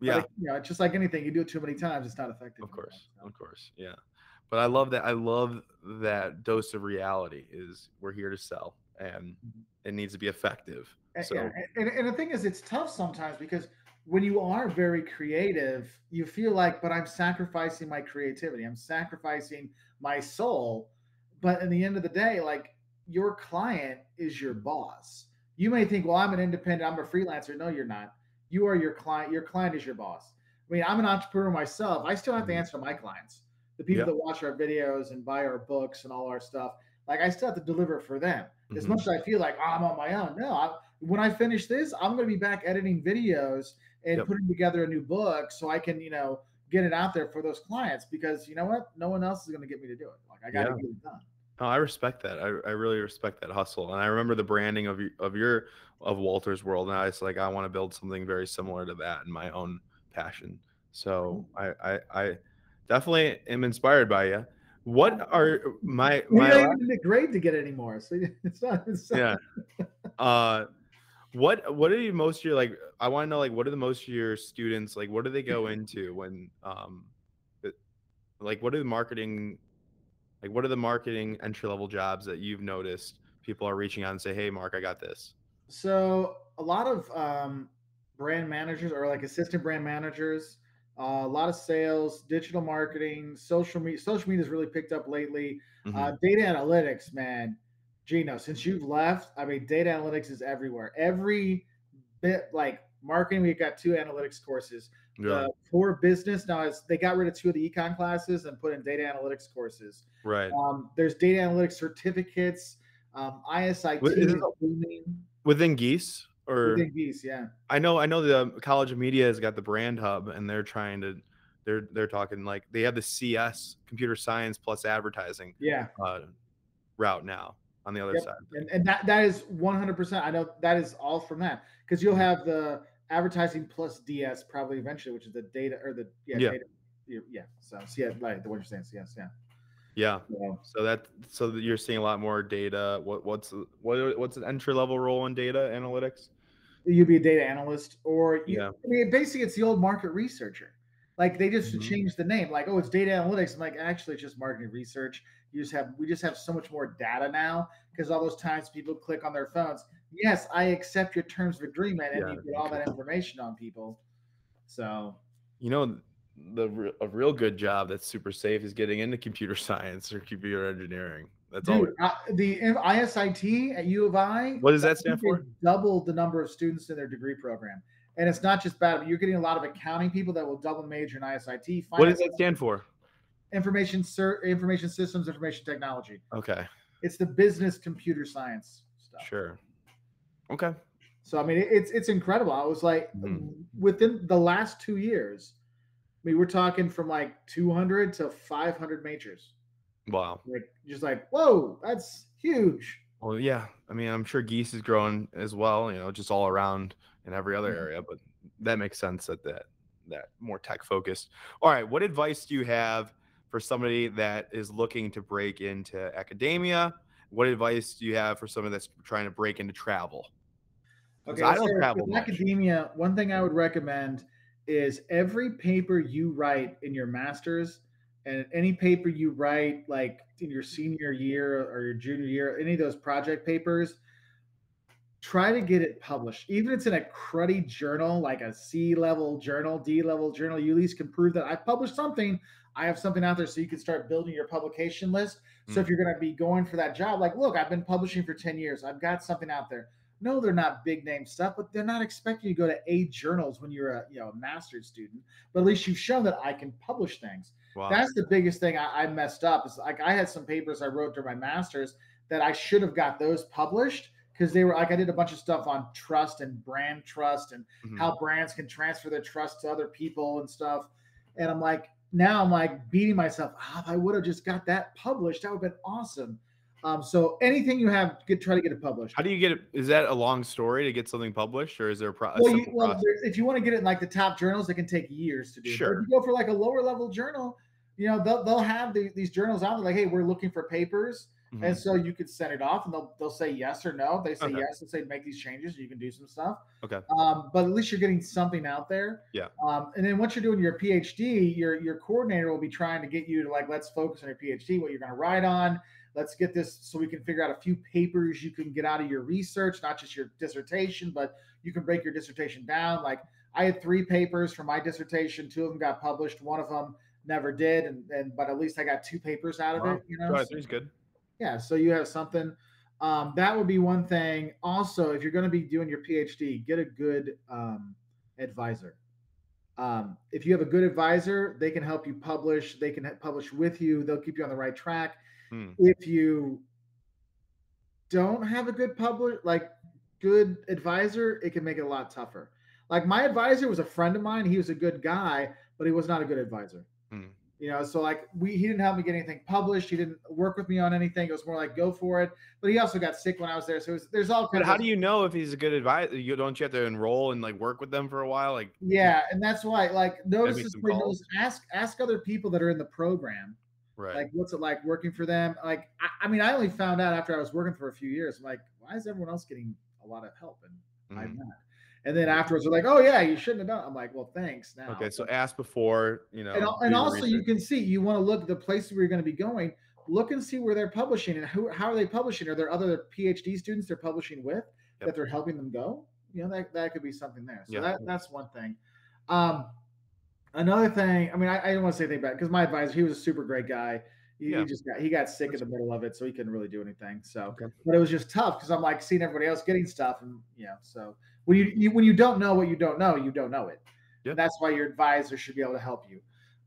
yeah, it- you know, it's just like anything. You do it too many times, it's not effective. of course, of course, yeah. But I love that. I love that dose of reality is we're here to sell, and it needs to be effective. And- So yeah, and, and the thing is, it's tough sometimes because when you are very creative, you feel like, but I'm sacrificing my creativity, I'm sacrificing my soul. But in the end of the day, like your client is your boss. You may think, well, I'm an independent, I'm a freelancer. No, you're not. You are your client. Your client is your boss. I mean, I'm an entrepreneur myself. I still have to Mhm. answer to my clients, the people Yeah. that watch our videos and buy our books and all our stuff. Like I still have to deliver for them. As Mhm. much as I feel like oh, I'm on my own, no. I, when I finish this, I'm going to be back editing videos and Yep. putting together a new book so I can, you know, get it out there for those clients because you know what? No one else is going to get me to do it. Like I got to Yeah. get it done. Oh, I respect that. I, I really respect that hustle. And I remember the branding of your of your of Wolters World. And I was like, I want to build something very similar to that in my own passion. So I I, I definitely am inspired by you. What are my my don't even need a grade to get anymore, so it's not. It's not yeah. Uh what what are you most of your like I want to know like what are the most of your students like what do they go into when um it- like what are the marketing like what are the marketing entry level jobs that you've noticed people are reaching out and say hey mark i got this So a lot of um, brand managers or like assistant brand managers, uh, a lot of sales, digital marketing, social media. Social media has really picked up lately. Mhm. Uh, data analytics, man. Gino, since you've left, I mean, data analytics is everywhere. Every bit, like marketing, we've got two analytics courses. yeah The for business now is they got rid of two of the econ classes and put in data analytics courses. right Um, there's data analytics certificates. Um, ISIT Wait, is is it- booming. within Gies or Within Gies, yeah. i know i know the college of media has got the brand hub and they're trying to they're they're talking like they have the cs computer science plus advertising Yeah. uh route now on the other Yep. side And, and that, that is 100%. I know that is all from that because you'll mm-hmm. have the advertising plus DS probably eventually, which is the data or the, yeah, Yeah. data. Yeah. yeah. So, so yeah, like the what you're saying. Yes. Yeah. yeah So, So that so that you're seeing a lot more data. What what's what what's an entry level role in data analytics? you'd be a data analyst or you, Yeah. I mean, basically it's the old market researcher. Like they just Mhm. changed the name. Like, oh, it's data analytics. I'm like, actually, it's just marketing research. You just have we just have so much more data now because all those times people click on their phones. Yes, I accept your terms of agreement, and Yeah, you get all that information on people. So You know, the a real good job that's super safe is getting into computer science or computer engineering. That's all. Dude, uh, the ISIT at U of I. What does that stand for? Doubled the number of students in their degree program, and it's not just bad. But you're getting a lot of accounting people that will double major in ISIT. What does that stand for? Information ser- information systems, information technology. Okay, It's the business computer science stuff. sure. Okay. So I mean, it's it's incredible. I was like, Mhm. within the last two years, I mean, we're talking from like 200 to 500 majors. Wow. Like, just like, whoa, that's huge. Well, yeah. I mean, I'm sure Gies is growing as well. You know, just all around in every other area. But that makes sense that that that more tech focused. All right. What advice do you have for somebody that is looking to break into academia? What advice do you have for someone that's trying to break into travel? 'Cause I don't say travel much. academia. One thing I would recommend is every paper you write in your master's and any paper you write like in your senior year or your junior year, any of those project papers, try to get it published. Even if it's in a cruddy journal, like a C level journal, D level journal, you at least can prove that I published something. I have something out there so you can start building your publication list. So if mm. you're going to be going for that job, like, look, I've been publishing for 10 years. I've got something out there. No, they're not big name stuff, but they're not expecting you to go to A journals when you're a you know a master's student. But at least you've shown that I can publish things. Wow. That's the biggest thing I, I messed up. Is like I had some papers I wrote during my master's that I should have got those published because they were like I did a bunch of stuff on trust and brand trust and Mhm. how brands can transfer their trust to other people and stuff. And I'm like, now I'm like beating myself. Ah, if I would have just got that published, that would have been awesome. Um, so anything you have, get try to get it published. How do you get it? Is that a long story to get something published, or is there a, pro- well, you, well process? if you want to get it in like the top journals, it can take years to do. But Sure. if you go for like a lower level journal, you know they'll, they'll have the, these journals out there like, hey, we're looking for papers, Mhm. and so you could send it off, and they'll they'll say yes or no. They say Okay. yes and say make these changes, you can do some stuff. Okay. Um, but at least you're getting something out there. Yeah. Um, and then once you're doing your PhD, your your coordinator will be trying to get you to like, let's focus on your PhD, what you're going to write on. Let's get this so we can figure out a few papers you can get out of your research, not just your dissertation, but you can break your dissertation down. Like I had three papers for my dissertation. Two of them got published. One of them never did, and, and but at least I got two papers out of Wow. it. You know, So- three's good. Yeah, so you have something. Um, that would be one thing. Also, if you're going to be doing your PhD, get a good um, advisor. Um, if you have a good advisor, they can help you publish. They can publish with you. They'll keep you on the right track. Hmm. If you don't have a good publish, like good advisor, it can make it a lot tougher. Like my advisor was a friend of mine. He was a good guy, but he was not a good advisor. Hmm. You know, so like we he didn't help me get anything published. He didn't work with me on anything. It was more like go for it. But he also got sick when I was there. So it was, there's all But kinds how of do you know if he's a good advisor? You don't you have to enroll and like work with them for a while? Like yeah, and that's why like notice this some way, ask ask other people that are in the program. right. Like what's it like working for them? Like I, I mean, I only found out after I was working for a few years. I'm like, why is everyone else getting a lot of help and I'm Mhm. not? And then afterwards, they're like, oh yeah, you shouldn't have done. it. I'm like, well, thanks. Now Okay, so ask before you know. and, and also you can see you want to look at the places where you're going to be going look and see where they're publishing and who how are they publishing are there other phd students they're publishing with Yep. that they're helping them go you know that, that could be something there so Yeah. that, that's one thing um another thing i mean i, I don't want to say anything bad because my advisor he was a super great guy he, he just got he got sick in the middle of it so he couldn't really do anything so Okay. but it was just tough because i'm like seeing everybody else getting stuff and you know so when you, you when you don't know what you don't know you don't know it Yep. that's why your advisor should be able to help you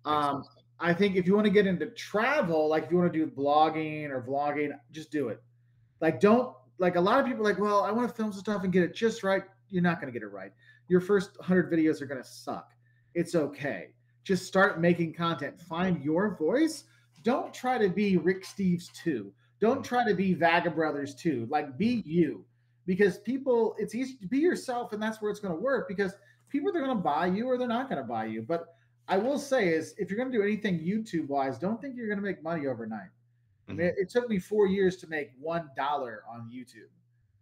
um, sense. I think if you want to get into travel, like if you want to do blogging or vlogging, just do it. Like, don't like a lot of people like, well, I want to film some stuff and get it just right. You're not going to get it right. Your first 100 videos are going to suck. It's okay. Just start making content. Find your voice. Don't try to be Rick Steves too. Don't try to be Vagabrothers too. Like, be you because people, it's easy to be yourself, and that's where it's going to work because people—they're going to buy you or they're not going to buy you. But I will say is if you're going to do anything YouTube wise, don't think you're going to make money overnight. Mm-hmm. mean, it, it took me four years to make one dollar on YouTube.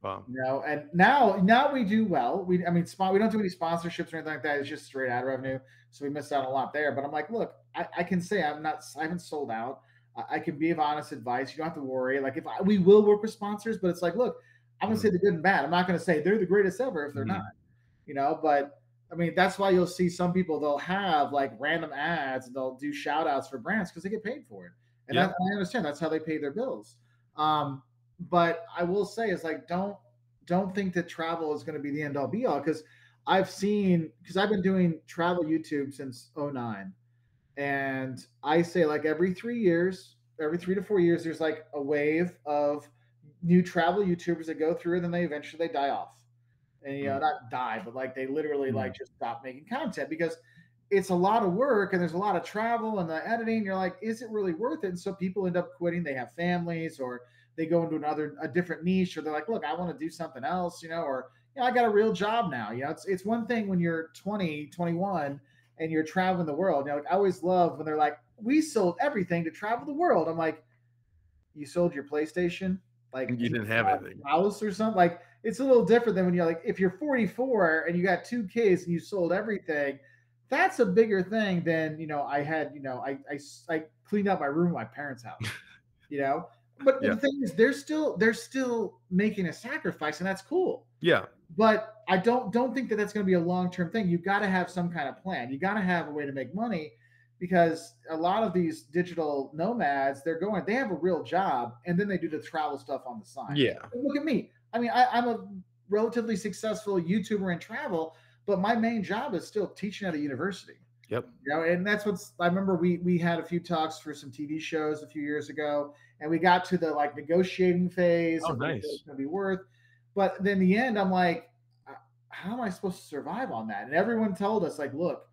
Wow. You know, and now now we do well. We I mean, spot we don't do any sponsorships or anything like that. It's just straight ad revenue, so we missed out a lot there. But I'm like, look, I, I can say I'm not I haven't sold out. I, I can be of honest advice. You don't have to worry. Like if I, we will work with sponsors, but it's like, look, I'm gonna Mhm. say the good and bad. I'm not gonna say they're the greatest ever if they're Mhm. not. You know, but I mean, that's why you'll see some people they'll have like random ads and they'll do shout outs for brands because they get paid for it. And Yeah. that, I understand that's how they pay their bills. Um, but I will say is like don't don't think that travel is going to be the end all be all because I've seen because I've been doing travel YouTube since 09 and I say like every three years, every three to four years, there's like a wave of new travel YouTubers that go through, and then they eventually they die off, and you know Mm. not die, but like they literally Mm. like just stop making content because it's a lot of work and there's a lot of travel and the editing. You're like, is it really worth it? And so people end up quitting. They have families or they go into another a different niche, or they're like, look, I want to do something else, you know, or you know, I got a real job now. You know, it's it's one thing when you're 20, 21 and you're traveling the world. You know, like I always love when they're like, "We sold everything to travel the world." I'm like, "You sold your PlayStation? Like You didn't have anything. house or something?" Like it's a little different than when you're like, if you're 44 and you got two kids and you sold everything. That's a bigger thing than you know. I had you know, I I, I cleaned out my room at my parents' house. You know, but Yeah. the thing is, they're still they're still making a sacrifice, and that's cool Yeah. but I don't don't think that that's going to be a long term thing. You got to have some kind of plan. You got to have a way to make money because a lot of these digital nomads, they're going, they have a real job, and then they do the travel stuff on the side. Yeah. Look at me. I mean, I, I'm a relatively successful YouTuber in travel, but my main job is still teaching at a university. Yep. You know, and that's what's I remember we we had a few talks for some TV shows a few years ago, and we got to the like negotiating phase. Oh, nice. It's gonna be worth. But then the end, I'm like, "Uh, how am I supposed to survive on that? And everyone told us, like, look,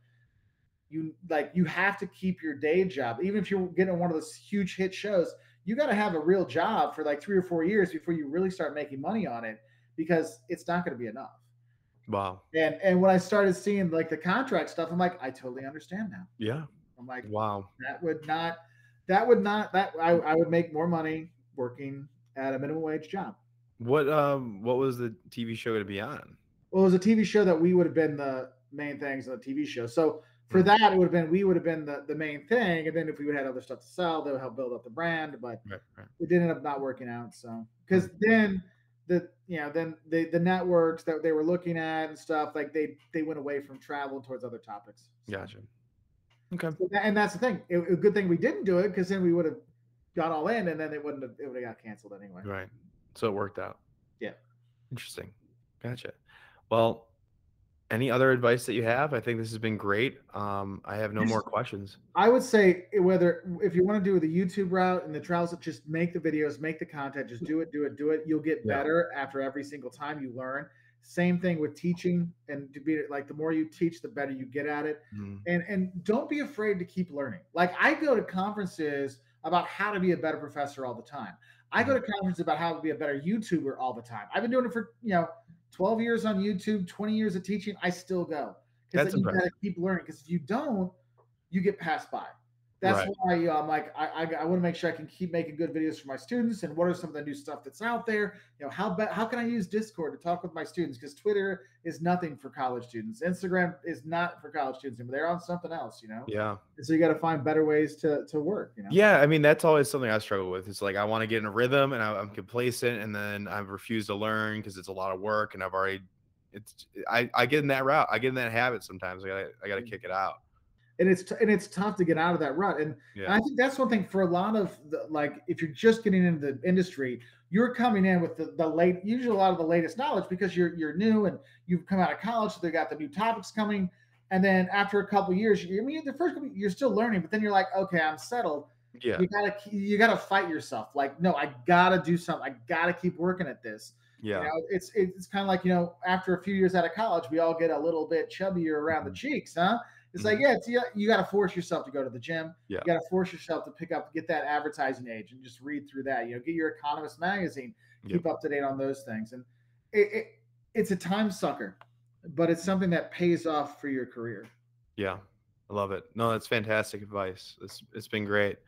you like you have to keep your day job, even if you're getting one of those huge hit shows. You got to have a real job for like three or four years before you really start making money on it, because it's not going to be enough. Wow. And and when I started seeing like the contract stuff, I'm like, I totally understand now. Yeah. I'm like, Wow. that would not, that would not, that I, I would make more money working at a minimum wage job. What um what was the TV show going to be on? Well, it was a TV show that we would have been the main things on the TV show. So for Hmm. that, it would have been we would have been the, the main thing, and then if we would have had other stuff to sell, that would help build up the brand. But Right. Right. it did end up not working out. So because then the you know then the the networks that they were looking at and stuff like they they went away from travel towards other topics. So- Gotcha. Okay. So tha- and that's the thing. It, a good thing we didn't do it because then we would have gone all in, and then it wouldn't have it would have got canceled anyway. Right. So it worked out. Yeah. Interesting. Gotcha. Well, any other advice that you have? I think this has been great. Um, I have no Just- more questions. I would say whether if you want to do the YouTube route and the trials, just make the videos, make the content, just do it, do it, do it. You'll get Yeah. better after every single time you learn. Same thing with teaching, and to be like the more you teach, the better you get at it. Mhm. And and don't be afraid to keep learning. Like I go to conferences about how to be a better professor all the time. I go to conferences about how to be a better YouTuber all the time. I've been doing it for you know 12 years on YouTube, 20 years of teaching. I still go because you got to keep learning. Because if you don't, you get passed by. That's Right. why know, I'm like I, I, I want to make sure I can keep making good videos for my students. And what are some of the new stuff that's out there? You know how be, how can I use Discord to talk with my students? Because Twitter is nothing for college students. Instagram is not for college students. anymore. They're on something else. You know. Yeah. And so you got to find better ways to to work. You know. Yeah. I mean, that's always something I struggle with. It's like I want to get in a rhythm and I, I'm complacent and then I refuse to learn because it's a lot of work and I've already it's I, I get in that route. I get in that habit sometimes. I gotta I gotta Mm. kick it out. And it's t- and it's tough to get out of that rut. And, and I think that's one thing for a lot of the, like if you're just getting into the industry, you're coming in with the, the late usually a lot of the latest knowledge because you're you're new and you've come out of college, so they got the new topics coming. And then after a couple years, you, I mean, the first couple, you're still learning, but then you're like, okay, I'm settled. Yeah. You gotta you gotta fight yourself. Like, no, I gotta do something. I gotta keep working at this. Yeah. You know, it's it's kind of like you know, after a few years out of college, we all get a little bit chubbier around the Mhm. cheeks, huh? It's like, yeah, it's, you, you got to force yourself to go to the gym. Yeah. You got to force yourself to pick up, get that advertising age, and just read through that. You know, get your Economist magazine, Yep. keep up to date on those things, and it, it it's a time sucker, but it's something that pays off for your career. Yeah, I love it. No, that's fantastic advice. It's it's been great.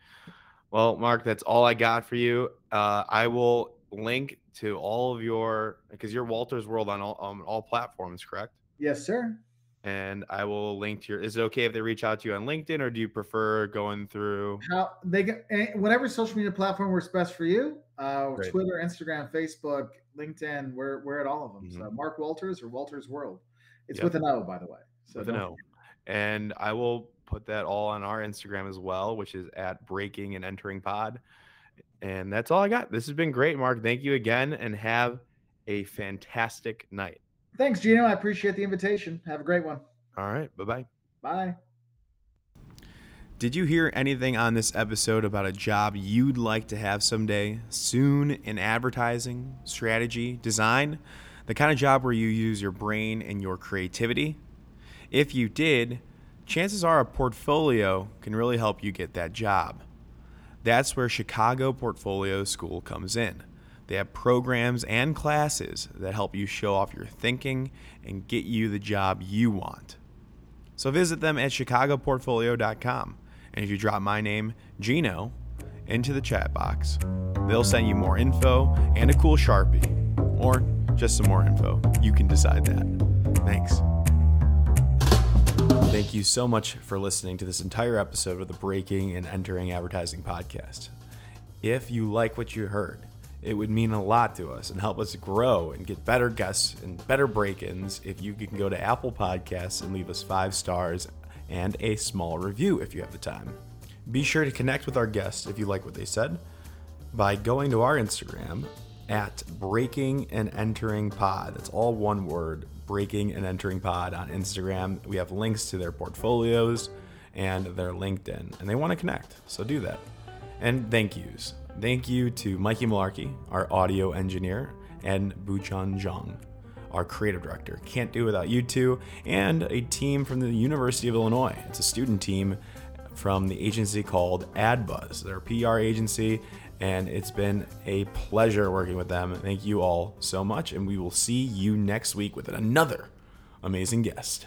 Well, Mark, that's all I got for you. Uh, I will link to all of your because you're Wolters World on all on all platforms, correct? Yes, sir. And I will link to your. Is it okay if they reach out to you on LinkedIn, or do you prefer going through? How they get eh, whatever social media platform works best for you. Uh, Great. Twitter, Instagram, Facebook, LinkedIn. We're we're at all of them. So Mhm. Mark Wolters or Wolters World. It's Yep. with an O, by the way. So with an O. And I will put that all on our Instagram as well, which is at Breaking and Entering Pod. And that's all I got. This has been great, Mark. Thank you again, and have a fantastic night. Thanks, Gino. I appreciate the invitation. Have a great one. All right, bye bye. Bye. Did you hear anything on this episode about a job you'd like to have someday, soon in advertising, strategy, design? The kind of job where you use your brain and your creativity? If you did, chances are a portfolio can really help you get that job. That's where Chicago Portfolio School comes in. They have programs and classes that help you show off your thinking and get you the job you want. So visit them at chicagoportfolio.com. And if you drop my name, Gino, into the chat box, they'll send you more info and a cool Sharpie. Or just some more info. You can decide that. Thanks. Thank you so much for listening to this entire episode of the Breaking and Entering Advertising podcast. If you like what you heard, it would mean a lot to us and help us grow and get better guests and better break ins if you can go to Apple Podcasts and leave us five stars and a small review if you have the time. Be sure to connect with our guests if you like what they said by going to our Instagram at Breaking and Entering Pod. That's all one word, Breaking and Entering Pod on Instagram. We have links to their portfolios and their LinkedIn, and they want to connect, so do that. And thank yous. Thank you to Mikey Malarkey, our audio engineer, and Buchan Zhang, our creative director. Can't do without you two, and a team from the University of Illinois. It's a student team from the agency called AdBuzz. They're a PR agency, and it's been a pleasure working with them. Thank you all so much, and we will see you next week with another amazing guest.